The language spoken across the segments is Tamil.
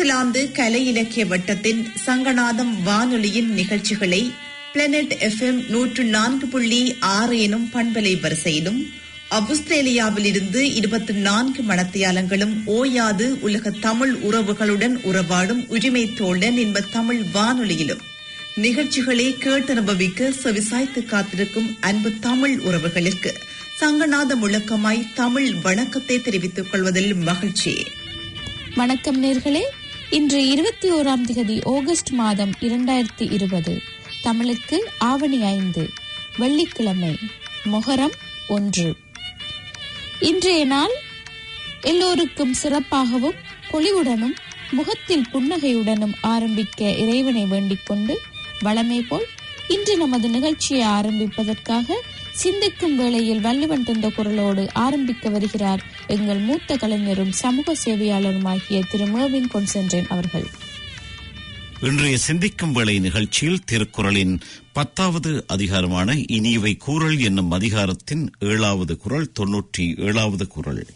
நியூசிலாந்து கலை இலக்கிய வட்டத்தின் சங்கநாதம் வானொலியின் நிகழ்ச்சிகளை பிளானட் எஃப்எம் நூற்று நான்கு புள்ளி ஆறு எனும் பண்பலை வரிசையிலும் அவுஸ்திரேலியாவில் இருந்து இருபத்தி நான்கு மணத்தியாலங்களும் ஓயாது உலக தமிழ் உறவுகளுடன் உறவாடும் உரிமை தோழன் என்ப தமிழ் வானொலியிலும். நிகழ்ச்சிகளை கேட்டனுபவிக்க செவிசாய்த்து காத்திருக்கும் அன்பு தமிழ் உறவுகளுக்கு சங்கநாத முழக்கமாய் தமிழ் வணக்கத்தை தெரிவித்துக் கொள்வதில் மகிழ்ச்சி. வணக்கம் நேர்களே. இன்று இருபத்தி ஓராம் திகதி ஆகஸ்ட் மாதம் இரண்டாயிரத்தி இருபது. தமிழுக்கு ஆவணி ஐந்து. வெள்ளிக்கிழமை மொஹரம் ஒன்று. இன்றைய நாள் எல்லோருக்கும் சிறப்பாகவும் பொலிவுடனும் முகத்தில் புன்னகையுடனும் ஆரம்பிக்க இறைவனை வேண்டிக் கொண்டு வளமே போல் இன்று நமது நிகழ்ச்சியை ஆரம்பிப்பதற்காக சிந்திக்கும் வேளையில் வள்ளுவன் தந்த குரலோடு ஆரம்பிக்க வருகிறார் எங்கள் மூத்த கலைஞரும் சமூக சேவையாளருமாகிய திரு மேவின் கொன்சென்ட்ரேன் அவர்கள். இன்றைய சிந்திக்கும் வேளை நிகழ்ச்சியில் திருக்குறளின் பத்தாவது அதிகாரமான இனியவை கூறல் என்னும் அதிகாரத்தின் ஏழாவது குரல் தொன்னூற்றி ஏழாவது குரல்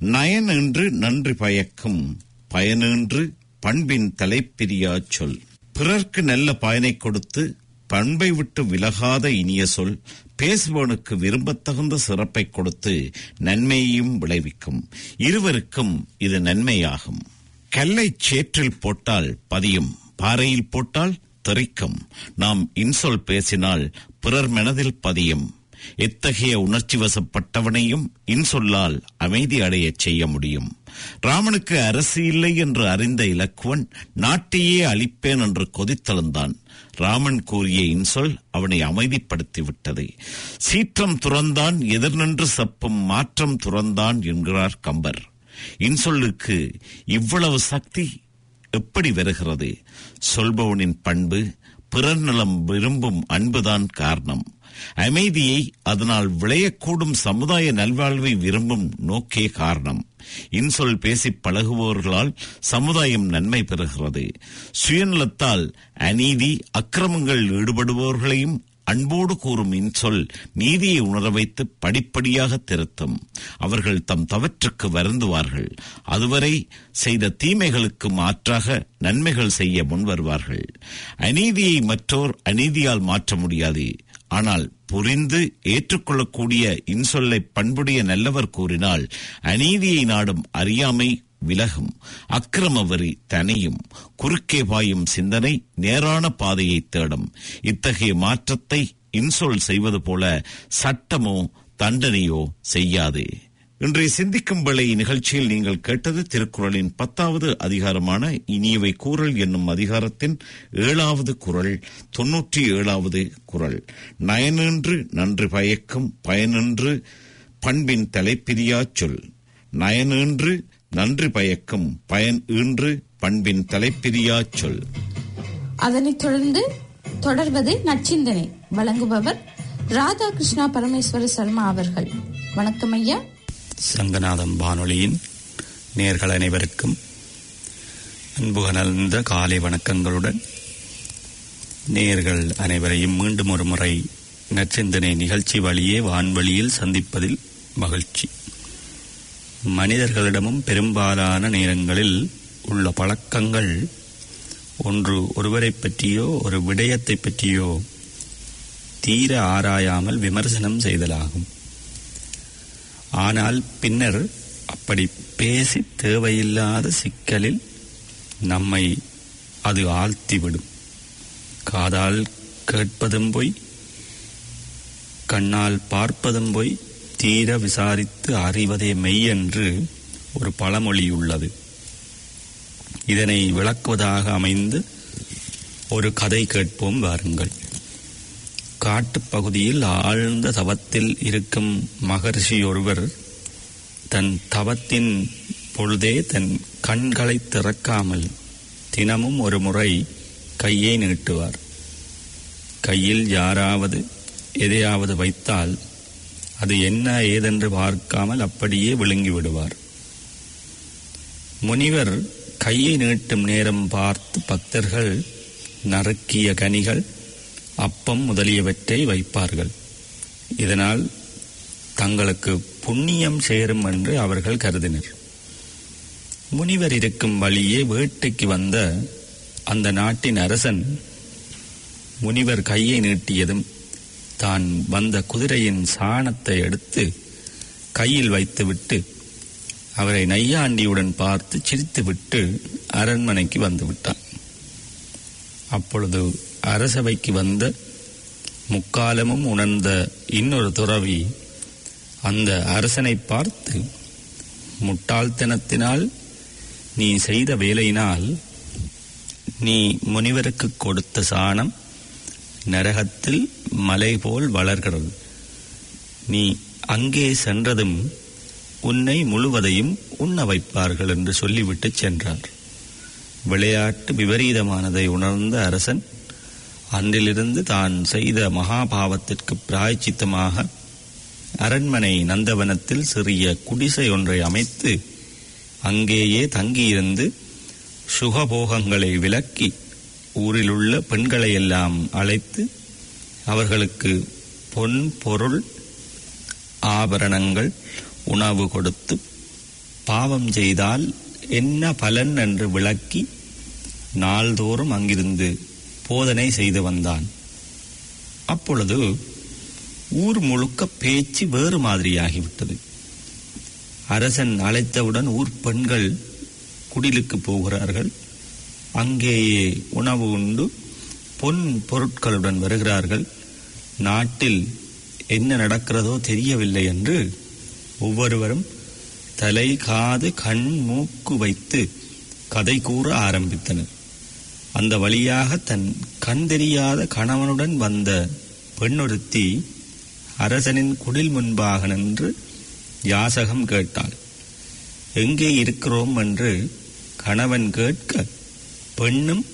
நயன் என்று நன்றி பயக்கும் பயனென்று பண்பின் தலைப்பிரியா சொல். பிறர்க்கு நல்ல பயனை கொடுத்து பண்பை விட்டு விலகாத இனிய சொல் பேசுபவனுக்கு விரும்பத்தகுந்த சிறப்பை கொடுத்து நன்மையையும் விளைவிக்கும். இருவருக்கும் இது நன்மையாகும். கல்லை சேற்றில் போட்டால் பதியும் பாறையில் போட்டால் தெறிக்கும். நாம் இன்சொல் பேசினால் பிறர் மனதில் பதியும். எத்தகைய உணர்ச்சி வசப்பட்டவனையும் இன்சொல்லால் அமைதி அடையச் செய்ய முடியும். ராமனுக்கு அரசு இல்லை என்று அறிந்த இலக்குவன் நாட்டையே அழிப்பேன் என்று கொதித்தெழுந்தான். ராமன் கூறிய இன்சொல் அவனை அமைதிப்படுத்திவிட்டது. சீற்றம் துறந்தான் எதிர் நின்று சப்பும் மாற்றம் துறந்தான் என்கிறார் கம்பர். இன்சொல்லுக்கு இவ்வளவு சக்தி எப்படி வருகிறது? சொல்பவனின் பண்பு பிறர் நலம் விரும்பும் அன்புதான் காரணம். அமைதியை அதனால் விளையக்கூடும் சமுதாய நல்வாழ்வை விரும்பும் நோக்கே காரணம். இன்சொல் பேசி பழகுபவர்களால் சமுதாயம் நன்மை பெறுகிறது. சுயநலத்தால் அநீதி அக்கிரமங்கள் ஈடுபடுபவர்களையும் அன்போடு கூறும் இன்சொல் நீதியை உணர வைத்து படிப்படியாக திருத்தும். அவர்கள் தம் தவற்றுக்கு வருந்துவார்கள். அதுவரை செய்த தீமைகளுக்கு மாற்றாக நன்மைகள் செய்ய முன்வருவார்கள். அநீதியை மற்றோர் அநீதியால் மாற்ற முடியாது. ஆனால் புரிந்து ஏற்றுக்கொள்ளக்கூடிய இன்சொல்லை பண்புடைய நல்லவர் கூறினால் அநீதியை நாடும் அறியாமை விலகும். அக்கிரம வரி தனியும் குறுக்கே பாயும் சிந்தனை நேரான பாதையை தேடும். இத்தகைய மாற்றத்தை இன்சொல் செய்வது போல சட்டமோ தண்டனையோ செய்யாதே. இன்றைய சிந்திக்கும் வேளை நிகழ்ச்சியில் நீங்கள் கேட்டது திருக்குறளின் பத்தாவது அதிகாரமான இனியவை கூறல் என்னும் அதிகாரத்தின் ஏழாவது குரல் தொன்னூற்றி ஏழாவது குரல் நயனின்று நன்று பயக்கும் பயனின்று பண்பின் தலைப்பிரியா சொல். நயனின்று நன்று பயக்கும் பயன் ஈன்று பண்பின் தலைப்பிரியா சொல். அதனைத் தொடர்ந்து தொடர்வது நச்சிந்தனை. வழங்குபவர் ராதாகிருஷ்ணா பரமேஸ்வர சர்மா அவர்கள். வணக்கம் ஐயா. சங்கநாதம் வானொலியின் நேர்கள் அனைவருக்கும் அன்பு கலந்த காலை வணக்கங்களுடன் நேர்கள் அனைவரையும் மீண்டும் ஒரு முறை நற்சிந்தனை நிகழ்ச்சி வழியே வான்வழியில் சந்திப்பதில் மகிழ்ச்சி. மனிதர்களிடமும் பெரும்பாலான நேரங்களில் உள்ள பழக்கங்கள் ஒன்று ஒருவரை பற்றியோ ஒரு விடயத்தை பற்றியோ தீர ஆராயாமல் விமர்சனம் செய்தலாகும். ஆனால் பின்னர் அப்படி பேசி தேவையில்லாத சிக்கலில் நம்மை அது ஆழ்த்திவிடும். காதால் கேட்பதும் போய் கண்ணால் பார்ப்பதும் போய் தீர விசாரித்து அறிவதே மெய் என்று ஒரு பழமொழி உள்ளது. இதனை விளக்குவதாக அமைந்து ஒரு கதை கேட்போம் வாருங்கள். காட்டுப் பகுதியில் ஆழ்ந்த தவத்தில் இருக்கும் மகர்ஷி ஒருவர் தன் தவத்தின் பொழுதே தன் கண்களை திறக்காமல் தினமும் ஒரு முறை கையை நீட்டுவார். கையில் யாராவது எதையாவது வைத்தால் அது என்ன ஏதென்று பார்க்காமல் அப்படியே விழுங்கி விடுவார். முனிவர் கையை நீட்டும் நேரம் பார்த்து பக்தர்கள் நறுக்கிய கனிகள் அப்பம் முதலியவற்றை வைப்பார்கள். இதனால் தங்களுக்கு புண்ணியம் சேரும் என்று அவர்கள் கருதினர். முனிவர் இருக்கும் வழியே வேட்டைக்கு வந்த அந்த நாட்டின் அரசன் முனிவர் கையை நீட்டியதும் தான் வந்த குதிரையின் சாணத்தை எடுத்து கையில் வைத்துவிட்டு அவரை நையாண்டியுடன் பார்த்து சிரித்துவிட்டு அரண்மனைக்கு வந்துவிட்டான். அப்பொழுது அரசவைக்கு வந்த முக்காலமும் உணர்ந்த இன்னொரு துறவி அந்த அரசனை பார்த்து முட்டாள்தனத்தினால் நீ செய்த வேலையினால் நீ முனிவருக்கு கொடுத்த சாணம் நரகத்தில் மலை போல் வளர்கிறது. நீ அங்கே சென்றதும் உன்னை முழுவதையும் உண்ண வைப்பார்கள் என்று சொல்லிவிட்டு சென்றார். விளையாட்டு விபரீதமானதை உணர்ந்த அரசன் அன்றிலிருந்து தான் செய்த மகாபாவத்திற்கு பிராய்ச்சித்தமாக அரண்மனை நந்தவனத்தில் சிறிய குடிசை ஒன்றை அமைத்து அங்கேயே தங்கியிருந்து சுகபோகங்களை விலக்கி ஊரிலுள்ள பெண்களையெல்லாம் அழைத்து அவர்களுக்கு பொன் பொருள் ஆபரணங்கள் உணவு கொடுத்து பாவம் செய்தால் என்ன பலன் என்று விளக்கி நாள்தோறும் அங்கிருந்து போதனை செய்து வந்தான். அப்பொழுது ஊர் முழுக்க பேச்சு வேறு மாதிரியாகிவிட்டது. அரசன் அழைத்தவுடன் ஊர் பெண்கள் குடிலுக்கு போகிறார்கள். அங்கேயே உணவு உண்டு. பொன் பொருட்களுடன் வருகிறார்கள். நாட்டில் என்ன நடக்கிறதோ தெரியவில்லை என்று ஒவ்வொருவரும் தலை காது கண் மூக்கு வைத்து கதை கூற ஆரம்பித்தனர். அந்த வழியாக தன் கண் தெரியாத கணவனுடன் வந்த பெண்ணொருத்தி அரசனின் குடில் முன்பாக நின்று யாசகம் கேட்டாள். எங்கே இருக்கிறோம்? என்று கணவன் கேட்க பெண்ணும்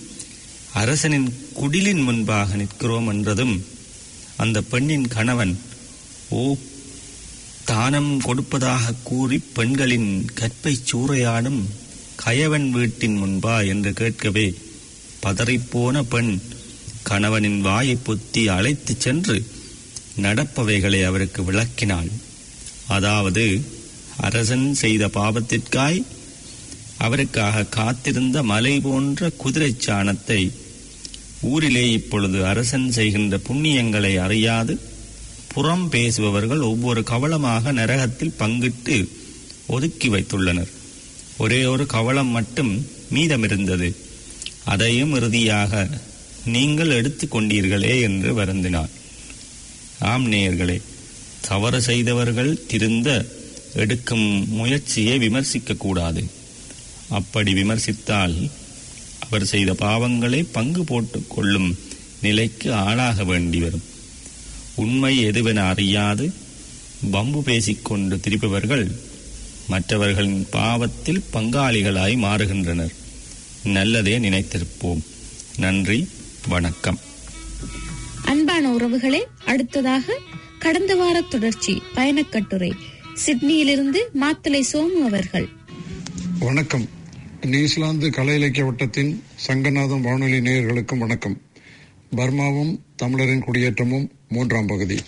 அரசனின் குடிலின் முன்பாக நிற்கிறோம் என்றதும் அந்த பெண்ணின் கணவன் ஓ தானம் கொடுப்பதாக கூறி பெண்களின் கற்பை சூறையாடும் கயவன் வீட்டின் முன்பா என்று கேட்கவே பதறிப்போன பெண் கணவனின் வாயை பொத்தி அழைத்துச் சென்று நடப்பவைகளை அவருக்கு விளக்கினாள். அதாவது அரசன் செய்த பாவத்திற்காய் அவருக்காக காத்திருந்த மலை போன்ற குதிரை சாணத்தை ஊரிலே இப்பொழுது அரசன் செய்கின்ற புண்ணியங்களை அறியாது புறம் பேசுபவர்கள் ஒவ்வொரு கவளமாக நரகத்தில் பங்கிட்டு ஒதுக்கி வைத்துள்ளனர். ஒரே ஒரு கவளம் மட்டும் மீதமிருந்தது. அதையும் இறுதியாக நீங்கள் எடுத்து கொண்டீர்களே என்று வருந்தினார். ஆம் நேயர்களே தவறு செய்தவர்கள் திருந்த எடுக்கும் முயற்சியை விமர்சிக்க கூடாது அப்படி விமர்சித்தால் அவர் செய்த பாவங்களை பங்கு போட்டு கொள்ளும் நிலைக்கு ஆளாக வேண்டி வரும். உண்மை எதுவென அறியாது வம்பு பேசிக்கொண்டு திருப்பவர்கள் மற்றவர்களின் பாவத்தில் பங்காளிகளாய் மாறுகின்றனர். நல்லதே நினைத்திருப்போம். நன்றி வணக்கம். அன்பான உறவுகளே அடுத்ததாக கடந்த வார தொடர்ச்சி பயணக்கட்டுரை. சிட்னியிலிருந்து மாத்தலை சோமு அவர்கள். வணக்கம். நியூசிலாந்து கலை இலக்கிய வட்டத்தின் சங்கநாதம் வானொலி நேயர்களுக்கும் வணக்கம். பர்மாவும் தமிழரின் குடியேற்றமும் மூன்றாம் பகுதி.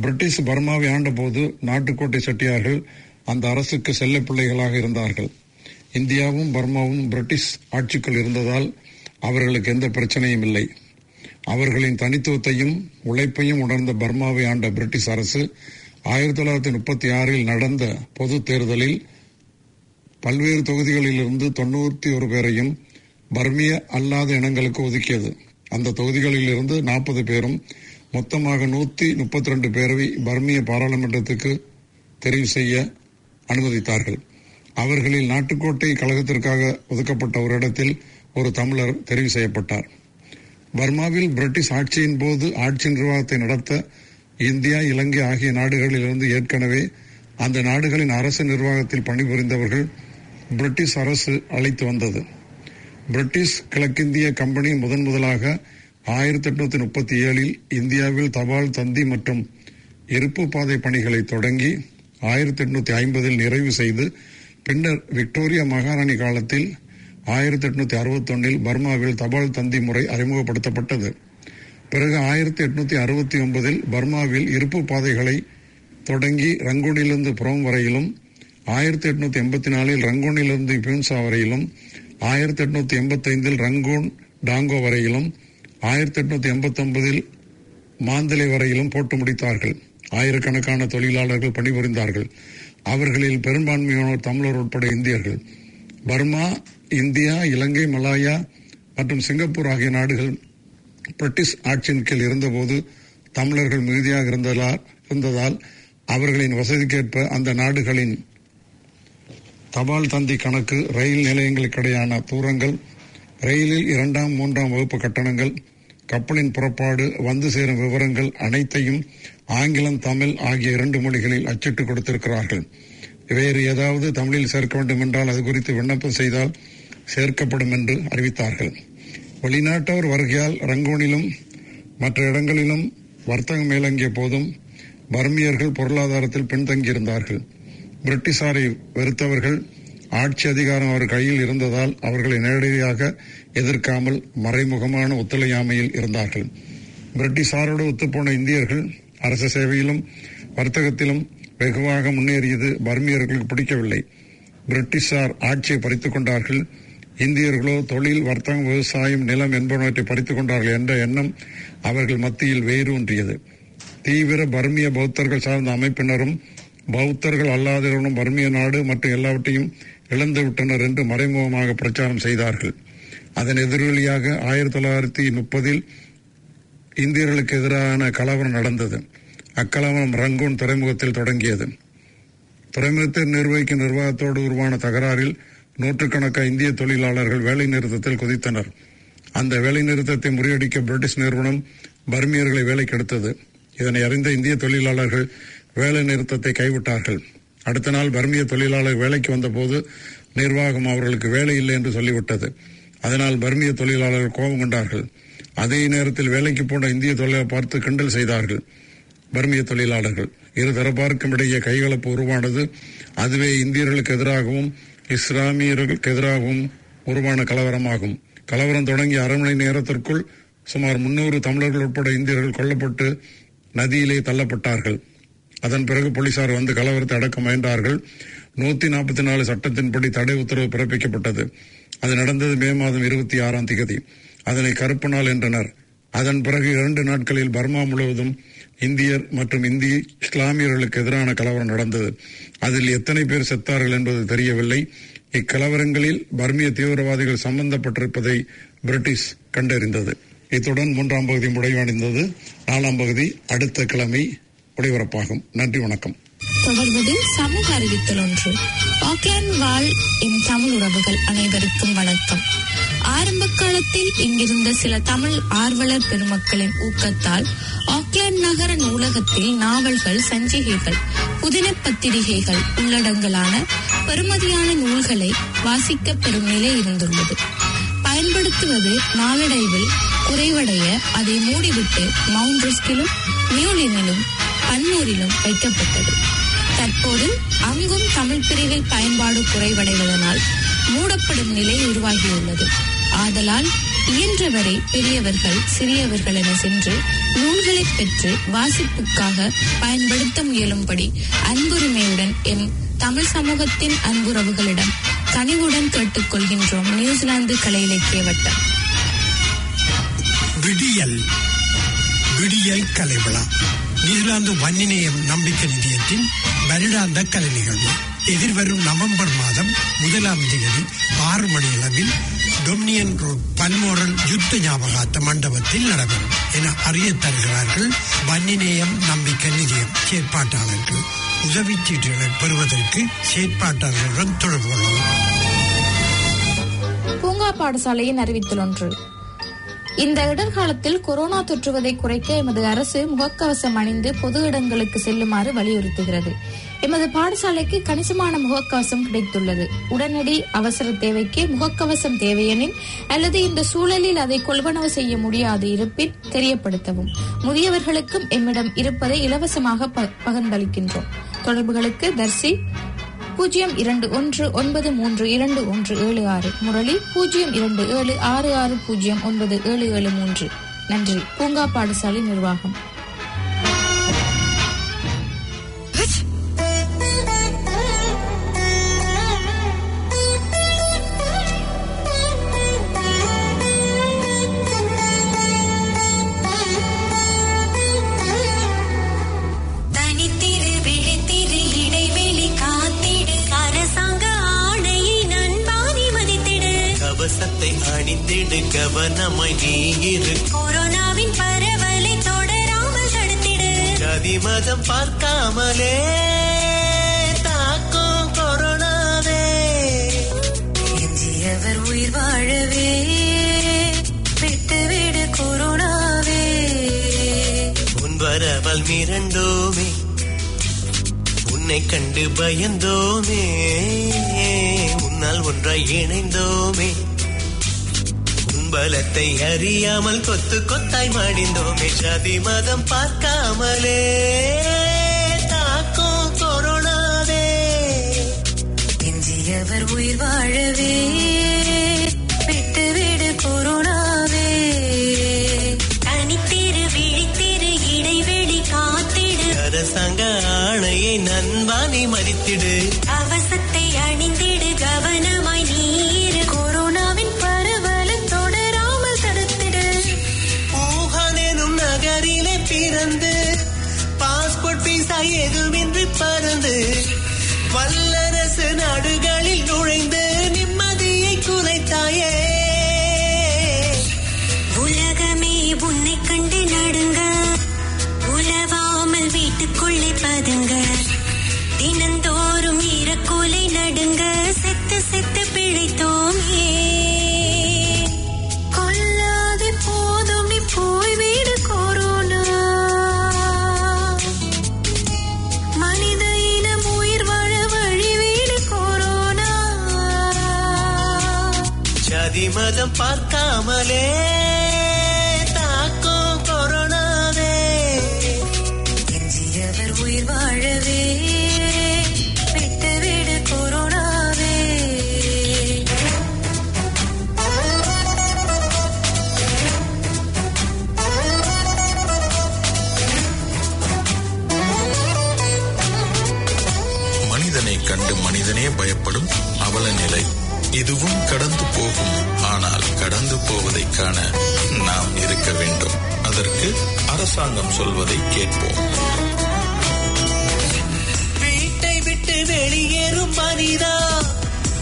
பிரிட்டிஷ் பர்மாவை ஆண்டபோது நாட்டுக்கோட்டை செட்டியார்கள் அந்த அரசுக்கு செல்ல பிள்ளைகளாக இருந்தார்கள். இந்தியாவும் பர்மாவும் பிரிட்டிஷ் ஆட்சிக்குள் இருந்ததால் அவர்களுக்கு எந்த பிரச்சனையும் இல்லை. அவர்களின் தனித்துவத்தையும் உழைப்பையும் உணர்ந்த பர்மாவை ஆண்ட பிரிட்டிஷ் அரசு ஆயிரத்தி தொள்ளாயிரத்தி முப்பத்தி ஆறில் நடந்த பொது தேர்தலில் பல்வேறு தொகுதிகளிலிருந்து தொண்ணூற்றி ஒரு பேரையும் பர்மிய அல்லாத இனங்களுக்கு ஒதுக்கியது. அந்த தொகுதிகளில் இருந்து நாற்பது பேரும் மொத்தமாக நூத்தி முப்பத்தி ரெண்டு பேரவை பர்மிய பாராளுமன்றத்துக்கு தெரிவு செய்ய அனுமதித்தார்கள். அவர்களில் நாட்டுக்கோட்டை கழகத்திற்காக ஒதுக்கப்பட்ட ஒரு இடத்தில் ஒரு தமிழர் தெரிவு செய்யப்பட்டார். பர்மாவில் பிரிட்டிஷ் ஆட்சியின் போது ஆட்சி நிர்வாகத்தை நடத்த இந்தியா இலங்கை ஆகிய நாடுகளிலிருந்து ஏற்கனவே அந்த நாடுகளின் அரசு நிர்வாகத்தில் பணிபுரிந்தவர்கள் பிரிட்டிஷ் அரசு அழைத்து வந்தது. பிரிட்டிஷ் கிழக்கிந்திய கம்பெனி முதன் முதலாக ஆயிரத்தி எட்நூத்தி முப்பத்தி ஏழில் இந்தியாவில் தபால் தந்தி மற்றும் இருப்பு பாதை பணிகளை தொடங்கி ஆயிரத்தி எட்நூத்தி ஐம்பதில் நிறைவு செய்து பின்னர் விக்டோரியா மகாராணி காலத்தில் ஆயிரத்தி எட்நூத்தி அறுபத்தொன்னில் பர்மாவில் தபால் தந்தி முறை அறிமுகப்படுத்தப்பட்டது. பிறகு ஆயிரத்தி எட்நூத்தி அறுபத்தி ஒன்பதில் பர்மாவில் இருப்பு பாதைகளை தொடங்கி ரங்கூனிலிருந்து புறம் வரையிலும் ஆயிரத்தி எட்நூத்தி எண்பத்தி நாலில் ரங்கூனிலிருந்து பியூன்சா வரையிலும் ஆயிரத்தி எட்நூத்தி எண்பத்தி ஐந்தில் ரங்கூன் டாங்கோ வரையிலும் ஆயிரத்தி எட்நூத்தி எண்பத்தி ஒன்பதில் மாந்தலை வரையிலும் போட்டு முடித்தார்கள். ஆயிரக்கணக்கான தொழிலாளர்கள் பணிபுரிந்தார்கள். அவர்களில் பெரும்பான்மையானோர் தமிழர் உட்பட இந்தியர்கள். பர்மா இந்தியா இலங்கை மலாயா மற்றும் சிங்கப்பூர் ஆகிய நாடுகள் பிரிட்டிஷ் ஆட்சியின் கீழ் இருந்தபோது தமிழர்கள் மிகுதியாக இருந்ததால் இருந்ததால் அவர்களின் வசதிக்கேற்ப அந்த நாடுகளின் தபால் தந்தி கணக்கு ரயில் நிலையங்களுக்கிடையான தூரங்கள் ரயிலில் இரண்டாம் மூன்றாம் வகுப்பு கட்டணங்கள் கப்பலின் புறப்பாடு வந்து சேரும் விவரங்கள் அனைத்தையும் ஆங்கிலம் தமிழ் ஆகிய இரண்டு மொழிகளில் அச்சிட்டு கொடுத்திருக்கிறார்கள். வேறு ஏதாவது தமிழில் சேர்க்க வேண்டும் என்றால் அது குறித்து விண்ணப்பம் செய்தால் சேர்க்கப்படும் என்று அறிவித்தார்கள். வெளிநாட்டவர் வருகையால் ரங்கூனிலும் மற்ற இடங்களிலும் வர்த்தகம் மேலங்கிய போதும் பர்மியர்கள் பொருளாதாரத்தில் பின்தங்கியிருந்தார்கள். பிரிட்டிஷாரை வெறுத்தவர்கள் ஆட்சி அதிகாரம் அவர் கையில் இருந்ததால் அவர்களை நேரடியாக எதிர்க்காமல் மறைமுகமான ஒத்துழையாமையில் இருந்தார்கள். பிரிட்டிஷாரோடு ஒத்துப்போன இந்தியர்கள் அரச சேவையிலும் வர்த்தகத்திலும் வெகுவாக முன்னேறியது பர்மியர்களுக்கு பிடிக்கவில்லை. பிரிட்டிஷார் ஆட்சியை பறித்துக் கொண்டார்கள். இந்தியர்களோ தொழில் வர்த்தகம் விவசாயம் நிலம் என்பனவற்றை பறித்துக் கொண்டார்கள் என்ற எண்ணம் அவர்கள் மத்தியில் வேரூன்றியது. தீவிர பர்மிய பௌத்தர்கள் சார்ந்த அமைப்பினரும் பௌத்தர்கள் அல்லாதவர்களும் பர்மிய நாடு மற்றும் எல்லாவற்றையும் இழந்து விட்டனர் என்று மறைமுகமாக பிரச்சாரம் செய்தார்கள். அதன் எதிரொலியாக ஆயிரத்தி தொள்ளாயிரத்தி முப்பதில் இந்தியர்களுக்கு எதிரான கலவரம் நடந்தது. அக்கலவரம் ரங்கூன் துறைமுகத்தில் தொடங்கியது. துறைமுகத்தை நிர்வகிக்கும் நிர்வாகத்தோடு உருவான தகராறில் நூற்றுக்கணக்கான இந்திய தொழிலாளர்கள் வேலை நிறுத்தத்தில் குதித்தனர். அந்த வேலை நிறுத்தத்தை முறியடிக்க பிரிட்டிஷ் நிறுவனம் பர்மியர்களை வேலைக்கு எடுத்தது. இதனை அறிந்த இந்திய தொழிலாளர்கள் வேலை நிறுத்தத்தை கைவிட்டார்கள். அடுத்த நாள் பர்மிய தொழிலாளர் வேலைக்கு வந்தபோது நிர்வாகம் அவர்களுக்கு வேலை இல்லை என்று சொல்லிவிட்டது. அதனால் பர்மிய தொழிலாளர்கள் கோபம் கொண்டார்கள். அதே நேரத்தில் வேலைக்கு போன இந்திய தொழிலை பார்த்து கிண்டல் செய்தார்கள். பர்மிய தொழிலாளர்கள் இரு தரப்பாருக்கும் இடையே கைகலப்பு உருவானது அதுவே இந்தியர்களுக்கு எதிராகவும் இஸ்லாமியர்களுக்கு எதிராகவும் உருவான கலவரமாகும். கலவரம் தொடங்கிய அரை மணி நேரத்திற்குள் சுமார் முன்னூறு தமிழர்கள் உட்பட இந்தியர்கள் கொல்லப்பட்டு நதியிலே தள்ளப்பட்டார்கள். அதன் பிறகு போலீசார் வந்து கலவரத்தை அடக்க முயன்றார்கள். நூத்தி நாற்பத்தி நாலு சட்டத்தின்படி தடை உத்தரவு பிறப்பிக்கப்பட்டது. அது நடந்தது மே மாதம் இருபத்தி ஆறாம் திகதி. அதனை கருப்பு நாள் என்றனர். அதன் பிறகு இரண்டு நாட்களில் பர்மா முழுவதும் இந்தியர் மற்றும் இந்திய இஸ்லாமியர்களுக்கு எதிரான கலவரம் நடந்தது. அதில் எத்தனை பேர் செத்தார்கள் என்பது தெரியவில்லை. இக்கலவரங்களில் பர்மிய தீவிரவாதிகள் சம்பந்தப்பட்டிருப்பதை பிரிட்டிஷ் கண்டறிந்தது. இத்துடன் மூன்றாம் பகுதி முடிவடைந்தது. நாலாம் பகுதி அடுத்த கிழமை ஒளிபரப்பாகும் நன்றி வணக்கம். தொடர்வது சமூக அறிவித்தல் ஒன்று. ஆக்லாந்து வாழ் என் தமிழ் உறவுகள் அனைவருக்கும் வணக்கம். ஆரம்ப காலத்தில் இங்கிருந்த சில தமிழ் ஆர்வலர் பெருமக்களின் ஊக்கத்தால் ஆக்லாந்து நகர நூலகத்தில் நாவல்கள் சஞ்சிகைகள் புதின பத்திரிகைகள் உள்ளடங்கலான பெருமதியான நூல்களை வாசிக்க பெறும் நிலை இருந்துள்ளது. பயன்படுத்துவது நாளடைவில் குறைவடைய அதை மூடிவிட்டு மவுண்ட் ரிஸ்கிலும் நியூலினிலும் பன்னூரிலும் வைக்கப்பட்டது. தற்போது அங்கும் தமிழ் பிரிவில் பயன்பாடு குறைவடைவதனால் மூடப்படும் நிலை உருவாகியுள்ளது. ஆதலால் இயன்றவரை பெரியவர்கள் சிறியவர்கள் என சென்று நூல்களை பெற்று வாசிப்புக்காக பயன்படுத்த முயலும்படி அன்புரிமையுடன் எம் தமிழ் சமூகத்தின் அன்புறவுகளிடம் கனிவுடன் கேட்டுக்கொள்கின்றோம். நியூசிலாந்து கலை இலக்கிய வட்டம். விடியல். விடியல் கலைவிழா நியூசிலாந்து வன்னிநேயம் நம்பிக்கை நிதியத்தின் வருடாந்த கலை நிகழ்வு எதிர்வரும் நவம்பர் மாதம் முதலாம் தேதி ஆறு மணி அளவில் டொமினியன் ரோட் பன்மோரல் யுத்த ஞாபகார்த்த மண்டபத்தில் நடைபெறும் என அறிய தருகிறார்கள் வன்னிநேயம் நம்பிக்கை நிதியம் செயற்பாட்டாளர்கள். உதவிச் சீட்டுகளை பெறுவதற்கு செயற்பாட்டாளர்களுடன் தொடர்பு கொள்ளவும். பூங்கா பாடசாலையின் அறிவித்தல் ஒன்று. இந்த இடர்காலத்தில் கொரோனா தொற்றுவதை குறைக்க எமது அரசு முகக்கவசம் அணிந்து பொது இடங்களுக்கு செல்லுமாறு வலியுறுத்துகிறது. எமது பாடசாலைக்கு கணிசமான முகக்கவசம் கிடைத்துள்ளது. உடனடி அவசர தேவைக்கு முகக்கவசம் தேவையெனில் அல்லது இந்த சூழலில் அதை கொள்வனவு செய்ய முடியாது இருப்பின் தெரியப்படுத்தவும். முதியவர்களுக்கும் எம்மிடம் இருப்பதை இலவசமாக ப- பகிர்ந்தளிக்கின்றோம். தொடர்புகளுக்கு தர்சி பூஜ்ஜியம் இரண்டு ஒன்று ஒன்பது மூன்று இரண்டு ஒன்று ஏழு ஆறு. முரளி பூஜ்ஜியம் இரண்டு ஏழு ஆறு ஆறு பூஜ்ஜியம் ஒன்பது ஏழு ஏழு மூன்று. நன்றி. பூங்கா பாடசாலை நிர்வாகம். கவனமாய் நீ இரு கொரோனாவின் பரவலை தொடராமல் தடுத்திடு. ஜாதி மதம் பார்க்காமலே தாக்கும் கொரோனாவே. எஞ்சியவர் உயிர் வாழவே விட்டுவிடு கொரோனாவே. உன் வரவல் மிரண்டோமே உன்னை கண்டு பயந்தோமே உன்னால் ஒன்றாய் இணைந்தோமே. பலத்தை அறியாமல் கொத்து கொத்தாய் மடிந்தோமே. ஜாதி மதம் பார்க்காமலே தாக்கும் கொரோனாவே எஞ்சியவர் உயிர் வாழவே விட்டுவிடு கொரோனாவே தனித்திரு விழித்திரு இடைவெளி காத்திடு. அரசாங்க ஆணையை நண்பானி மதித்திடு. அவசத்தை அணிந்திடு கவனமாய் எஞ்சியவர் உயிர் வாழவே. விட்டுவிடு கொரோனாவே. மனிதனை கண்டு மனிதனே பயப்படும் அவல நிலை. இதுவும் கடந்து போகும். ஆனால் கடந்து போவதை காண நாம் இருக்க வேண்டும். அதற்கு அரசாங்கம் சொல்வதை கேட்போம். வெளியேறும் மனிதா.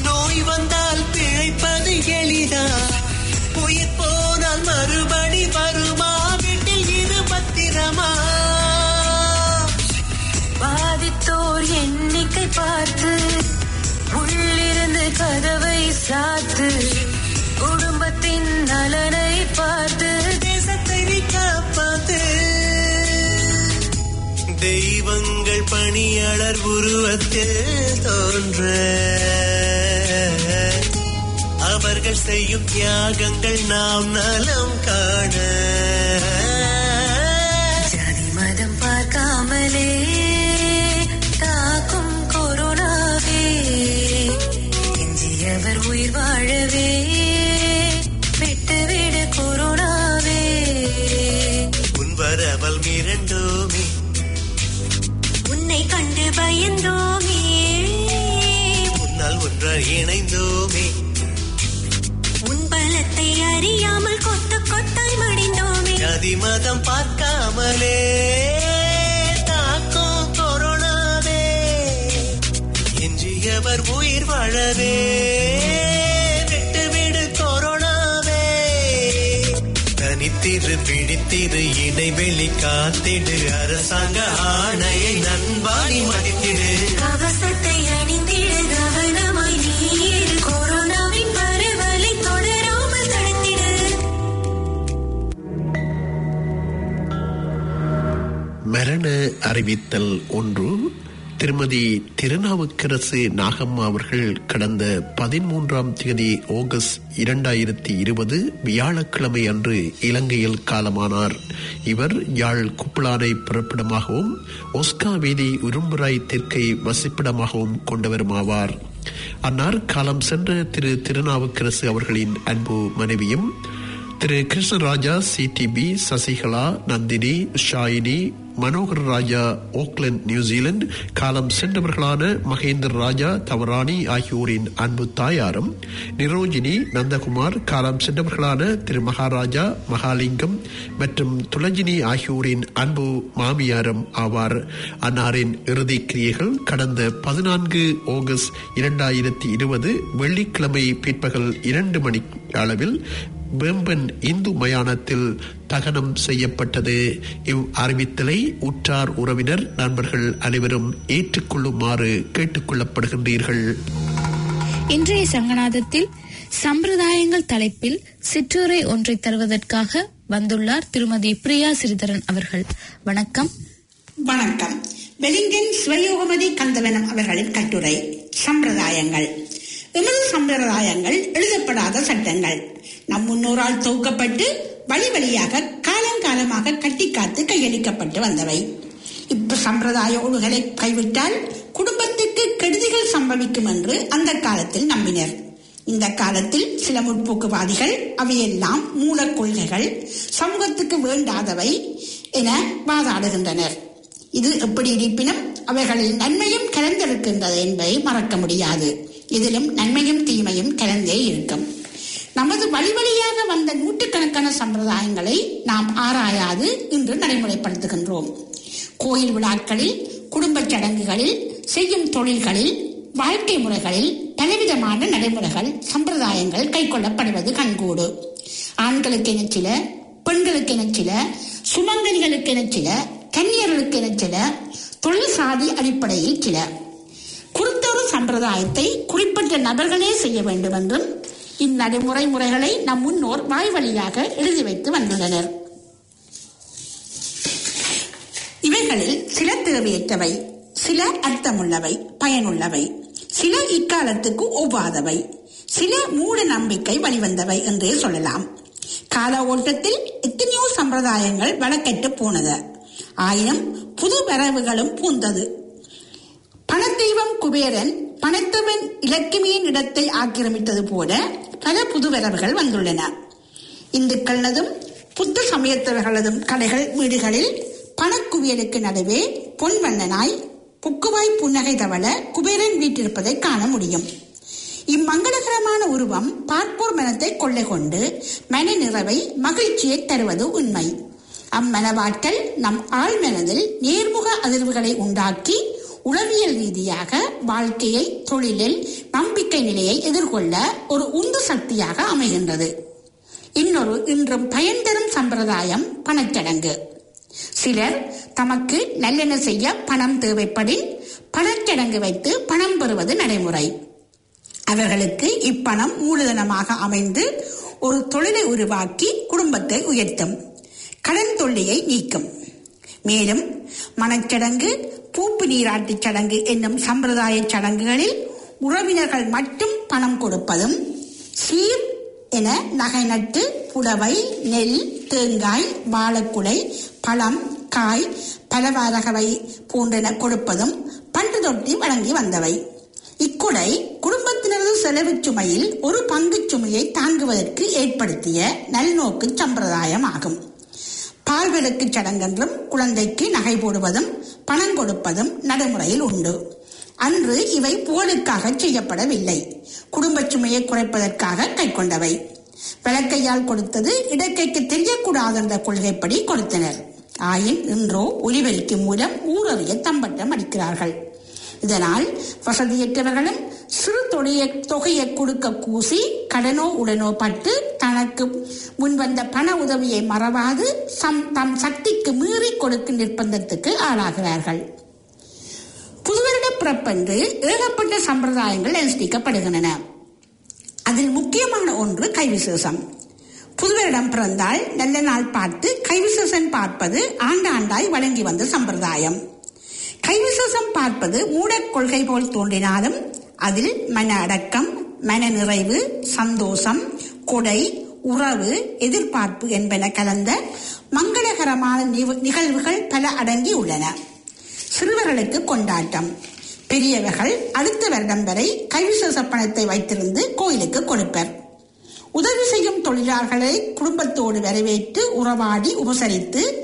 நோய் வந்தால் பிழைப்பது எளிதா. உயிர் போனால் மறுபடி வருமா? வீட்டில் இரு பத்திரமா? பாதித்தோர் எண்ணிக்கை பார்த்து உள்ளிருந்து கதவை சாத்து குடும்பத்தின் நலனை பார்த்து தேசத்தை காப்பாத்து. தெய்வங்கள் மணியளர் உருவத்தில் தோன்ற. அவர்கள் செய்யும் தியாகங்கள் நாம் நலம் காண. கண்டு பயந்தோமே. உன்னால் ஒன்றாய் இணைந்தோமே. உன் பலத்தை அறியாமல் கொத்து கொத்தாய் மடிந்தோமே. ஜாதி மதம் பார்க்காமலே தாக்கும் கொரோனாவே. எஞ்சியவர் உயிர் வாழவே. பிடித்திரு இடைவெளி காத்திடு. அரசாங்க ஆணையை நண்பாடி மதித்திடு. கவசத்தை அணிந்திடு கவனமாய் நீர் கொரோனாவின் பரவலை தொடராமல் தடுத்திடு. மரண அறிவித்தல் ஒன்று. திருமதி திருநாவுக்கரசு நாகம்மா அவர்கள் கடந்த பதிமூன்றாம் தேதி ஆகஸ்ட் இரண்டாயிரத்தி இருபது வியாழக்கிழமை அன்று இலங்கையில் காலமானார். இவர் யாழ் குப்பலானை பிறப்பிடமாகவும் ஒஸ்கா வீதி உரும்புராய் தெற்கை வசிப்பிடமாகவும் கொண்டவருமாவார். அன்னார் காலம் சென்ற திரு திருநாவுக்கரசு அவர்களின் அன்பு மனைவியும் Thiru Krishnaraja CDP Sasikala Nandini Shayini Manohar Raja Auckland New Zealand காலம் சென்றவர்களான மகேந்திர ராஜா தவராணி ஆகியோரின் அன்பு தாயாரும் நிரோஜினி நந்தகுமார் காலம் சென்றவர்களான திரு மகாராஜா மகாலிங்கம் மற்றும் துளஜினி ஆகியோரின் அன்பு மாமியாரும் ஆவார். அன்னாரின் இறுதி கிரியைகள் கடந்த பதினான்கு ஆகஸ்ட் இரண்டாயிரத்தி இருபது வெள்ளிக்கிழமை பிற்பகல் இரண்டு மணி அளவில் வேம்பன் இந்து மயானத்தில் தகனம் செய்யப்பட்டது. இவ் அறிவித்தலை உற்றார் உறவினர் நண்பர்கள் அனைவரும் ஏற்றுக்கொள்ளுமாறு கேட்டுக்கொள்ளப்படுகின்றீர்கள். இன்றைய சங்கநாதத்தில் சம்பிரதாயங்கள் தலைப்பில் சிற்றுரை ஒன்றை தருவதற்காக வந்துள்ளார் திருமதி பிரியா சிறிதரன் அவர்கள். வணக்கம். வணக்கம். வெலிங்கன் சிவயோகமதி கந்தவனம் அவர்களின் கட்டுரை சம்பிரதாயங்கள். எமது சம்பிரதாயங்கள் எழுதப்படாத சட்டங்கள். நம் முன்னோரால் தொகுக்கப்பட்டு வழி வழியாக காலங்காலமாக கட்டி காத்து கையளிக்கப்பட்டு வந்தவை. இப்ப சம்பிரதாய ஒழுகலை கைவிட்டால் குடும்பத்துக்கு கெடுதிகள் சம்பவிக்கும் என்று அந்த காலத்தில் நம்பினர். இந்த காலத்தில் சில முற்போக்குவாதிகள் அவையெல்லாம் மூலக் கொள்கைகள் சமூகத்துக்கு வேண்டாதவை என வாதாடுகின்றனர். இது எப்படி இருப்பினும் அவைகளில் நன்மையும் கலந்திருக்கின்றது என்பதை மறக்க முடியாது. இதிலும் நன்மையும் தீமையும் கலந்தே இருக்கும். நமது வழிவழியாக வந்த நூற்றுக்கணக்கான சம்பிரதாயங்களை நாம் ஆராயாது இன்று நடைமுறைப்படுத்துகின்றோம். கோயில் விழாக்களில் குடும்பச் சடங்குகளில் செய்யும் தொழில்களில் வாழ்க்கை முறைகளில் பலவிதமான நடைமுறைகள் சம்பிரதாயங்கள் கைக்கொள்ளப்படுவது கண்கூடு. ஆண்களுக்கென சில பெண்களுக்கென சில சுமங்கலிகளுக்கென சில கன்னியர்களுக்கென சில தொழில் சாதி அடிப்படையில் சில. சம்பிரதாயத்தை குறிப்பிட்ட நபர்களே செய்ய வேண்டும் என்றும் இந்நடைமுறை முறைகளை நம் முன்னோர் வாய் வழியாக எழுதி வைத்து வந்துள்ளனர். இவைகளில் சில தேவையற்றவை சில அர்த்தமுள்ளவை பயனுள்ளவை சில இக்காலத்துக்கு ஒவ்வாதவை சில மூட நம்பிக்கை வழிவந்தவை என்றே சொல்லலாம். கால ஓட்டத்தில் எத்தனையோ சம்பிரதாயங்கள் வழக்கெட்டு போனது. ஆயினும் புது வரவுகளும் பூந்தது. பணத்தெய்வம் குபேரன் பணத்தவன் இலக்கிமியின் இடத்தை ஆக்கிரமித்தது போல பல புதுவரவுகள் வந்துள்ளன. இந்துக்களதும் புத்த சமயத்தவர்களதும் கடைகள் வீடுகளில் பணக்குவியலுக்கு நடுவே பொன்வண்ணனாய் புக்குவாய் புன்னகை தவள குபேரன் வீட்டிருப்பதை காண முடியும். இம்மங்களகரமான உருவம் பார்ப்போர் மனத்தை கொள்ளை கொண்டு மன நிறைவை மகிழ்ச்சியை தருவது உண்மை. அம்மனவாற்றல் நம் ஆழ்மனதில் நேர்முக அதிர்வுகளை உண்டாக்கி உளவியல் ரீதியாக வாழ்க்கையை தொழிலில் நம்பிக்கை நிலையை எதிர்கொள்ள ஒரு உந்து சக்தியாக அமைகின்றது. இன்னொரு இன்றும் பயன் தரும் சம்பிரதாயம் பணச்சடங்கு. சிலர் தமக்கு நல்லெண்ண செய்ய பணம் தேவைப்படின் பணச்சடங்கு வைத்து பணம் பெறுவது நடைமுறை. அவர்களுக்கு இப்பணம் மூலதனமாக அமைந்து ஒரு தொழிலை உருவாக்கி குடும்பத்தை உயர்த்தும். கடன் தொல்லையை நீக்கும். மேலும் மனச்சடங்கு பூப்பு நீராட்டுச் சடங்கு என்னும் சம்பிரதாய சடங்குகளில் உறவினர்கள் மட்டும் பணம் கொடுப்பதும் சீர் என நகை நட்டு புடவை நெல் தேங்காய் வாழைக்குலை பழம் காய் பலவாரகவை போன்றன கொடுப்பதும் பண்டு தொட்டி வழங்கி வந்தவை. இக்கொடை குடும்பத்தினரது செலவு சுமையில் ஒரு பங்கு சுமையை தாங்குவதற்கு ஏற்படுத்திய நல்நோக்கு சம்பிரதாயம் ஆகும். பால்வெடுக்கு சடங்கென்றும் குழந்தைக்கு நகை போடுவதும் பணம் கொடுப்பதும் நடைமுறையில் உண்டு. அன்று இவை புகழுக்காக செய்யப்படவில்லை. குடும்ப சுமையை குறைப்பதற்காக கைக்கொண்டவை விளக்கையால் கொடுத்தது இடக்கைக்கு தெரியக்கூடாது என்ற கொள்கைப்படி கொடுத்தனர். ஆயின் இன்றோ ஒலிபெருக்கி மூலம் ஊரறிய தம்பட்டம் அடிக்கிறார்கள். இதனால் வசதியற்றவர்களும் சிறு தொகையை தொகையை கொடுக்க கூசி கடனோ உடனோ பட்டு தனக்கு முன்வந்த பண உதவியை மறவாது சம் தம் சக்திக்கு மீறி கொடுக்கும் நிர்பந்தத்துக்கு ஆளாகிறார்கள். புதுவருட பிறப்பன்று ஏகப்பட்ட சம்பிரதாயங்கள் அனுஷ்டிக்கப்படுகின்றன. அதில் முக்கியமான ஒன்று கைவிசேஷம். புதுவரிடம் பிறந்தால் நல்ல நாள் பார்த்து கைவிசேஷம் பார்ப்பது ஆண்டாண்டாய் வழங்கி வந்த சம்பிரதாயம். கைவிசேஷம் பார்ப்பது மூடக் கொள்கை போல் தோன்றினாலும் அதில் மன அடக்கம் மன நிறைவு சந்தோஷம் கொடை உறவு எதிர்பார்ப்பு என்பன கலந்த மங்களகரமான நிகழ்வுகள் பல அடங்கி உள்ளன. சிறுவர்களுக்கு கொண்டாட்டம். பெரியவர்கள் அடுத்த வருடம் வரை கைவிசேஷ பணத்தை வைத்திருந்து கோயிலுக்கு கொடுப்பர். உதவி செய்யும் தொழிலாளர்களை குடும்பத்தோடு வரவேற்று உறவாடி உபசரித்து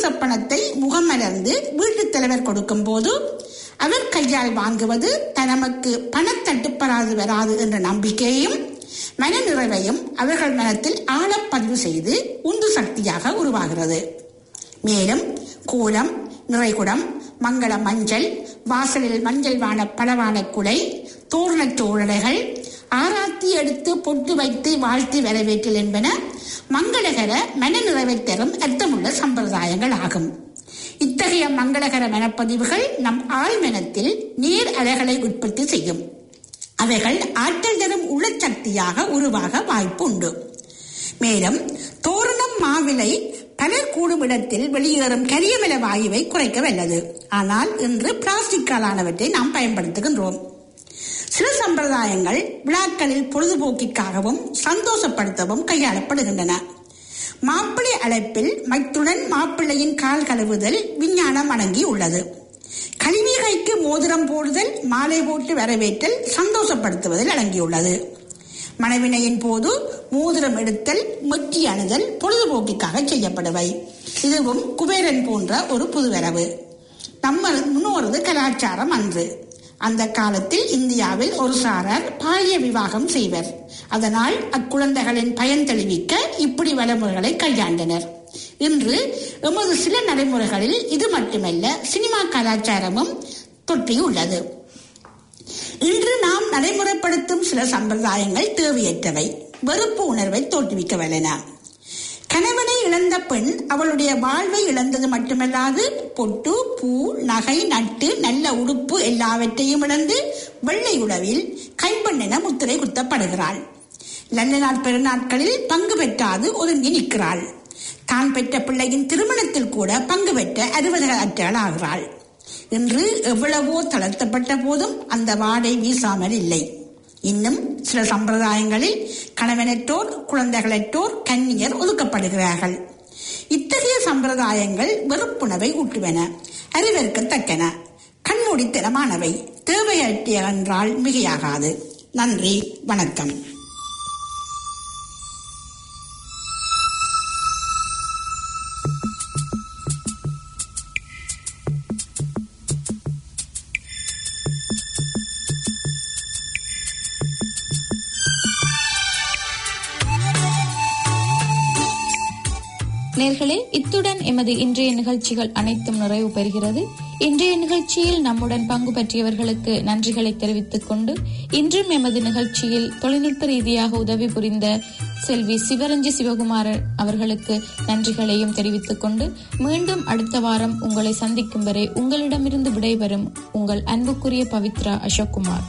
கைவிசேஷ முகமலர்ந்து வீட்டுத் தலைவர் கொடுக்கும் போது அவர் கையால் வாங்குவது தனமக்கு பணத்தட்டுப்படாது வராது என்ற நம்பிக்கையும் மன நிறைவையும் அவர்கள் மனத்தில் ஆழப்பதிவு செய்து உந்து சக்தியாக உருவாகிறது. மேலும் கோலம் நிறைகுடம் மங்கள மஞ்சள் வாசலில் மஞ்சள் வான பலவான குலை தோரணச் சோழடைகள் ஆராத்தி எடுத்து பொட்டு வைத்து வாழ்த்தி வரவேற்றல் என்பன மங்களகர மன தரும் அர்த்தமுள்ள சம்பிரதாயங்கள் ஆகும் இத்தகைய மங்களகர மனப்பதிவுகள் நம் ஆழ்மனத்தில் நீர் அலைகளை உற்பத்தி செய்யும். அவைகள் ஆற்றல் தரும் உளச்சக்தியாக உருவாக வாய்ப்பு உண்டு மேலும் தோரணம் மாவிலை பலர் கூடும் இடத்தில் வெளியேறும் கரியமல வாயுவை குறைக்க வல்லது. ஆனால் இன்று பிளாஸ்டிக்காலானவற்றை நாம் பயன்படுத்துகின்றோம். சில சம்பிரதாயங்கள் விழாக்களில் பொழுதுபோக்கிற்காகவும் சந்தோஷப்படுத்தவும் கையாளப்படுகின்றன. மாப்பிள்ளை அழைப்பில் மைத்துடன் மாப்பிள்ளையின் கால் கழுவுதல் விஞ்ஞானம் அடங்கி உள்ளது. கல்விகைக்கு மோதிரம் போடுதல் மாலை போட்டு வரவேற்றல் சந்தோஷப்படுத்துவதில் அடங்கியுள்ளது. மனைவினையின் போது மோதிரம் எடுத்தல் மெட்டி அணுதல் பொழுதுபோக்கிற்காக செய்யப்படுவை. இதுவும் குபேரன் போன்ற ஒரு புதுவரவு. நம்ம முன்னோரது கலாச்சாரம் அன்று. அந்த காலத்தில் இந்தியாவில் ஒரு சாரார் பாலிய விவாகம் செய்வர். அதனால் அக்குழந்தைகளின் பயன் தெளிவிக்க இப்படி வழிமுறைகளை கையாண்டனர். இன்று எமது சில நடைமுறைகளில் இது மட்டுமல்ல சினிமா கலாச்சாரமும் தொற்றியுள்ளது இன்று நாம் நடைமுறைப்படுத்தும் சில சம்பிரதாயங்கள் தேவையற்றவை. வெறுப்பு உணர்வை தோற்றுவிக்க வல்லன. கணவனை இழந்த பெண் அவளுடைய வாழ்வை இழந்தது மட்டுமல்லாது பொட்டு பூ நகை நட்டு நல்ல உடுப்பு எல்லாவற்றையும் இழந்து வெள்ளை உடவில் கைப்பண்ணென முத்திரை குத்தப்படுகிறாள். நல்ல நாள் பெருநாட்களில் பங்கு பெற்றாது ஒதுங்கி நிற்கிறாள். தான் பெற்ற பிள்ளையின் திருமணத்தில் கூட பங்கு பெற்ற அறுபதற்றாள் ஆகிறாள். இன்று எவ்வளவோ தளர்த்தப்பட்ட போதும் அந்த வாடை வீசாமல் இல்லை. இன்னும் சில சம்பிரதாயங்களில் கணவனற்றோர் குழந்தைகளற்றோர் கன்னியர் ஒதுக்கப்படுகிறார்கள். இத்தகைய சம்பிரதாயங்கள் வெறுப்புணவை ஊட்டுவன அறிவறுக்கத்தக்கன கண்மூடித்தனமானவை தேவையற்றிய என்றால் மிகையாகாது. நன்றி வணக்கம். நேர்களே இத்துடன் எமது இன்றைய நிகழ்ச்சிகள் அனைத்தும் நிறைவு பெறுகிறது. இன்றைய நிகழ்ச்சியில் நம்முடன் பங்கு பற்றியவர்களுக்கு நன்றிகளை தெரிவித்துக் கொண்டு இன்றும் எமது நிகழ்ச்சியில் தொழில்நுட்ப ரீதியாக உதவி புரிந்த செல்வி சிவரஞ்சி சிவகுமாரன் அவர்களுக்கு நன்றிகளையும் தெரிவித்துக் கொண்டு மீண்டும் அடுத்த வாரம் உங்களை சந்திக்கும் வரை உங்களிடமிருந்து விடைபெறும் உங்கள் அன்புக்குரிய பவித்ரா அசோக்குமார்.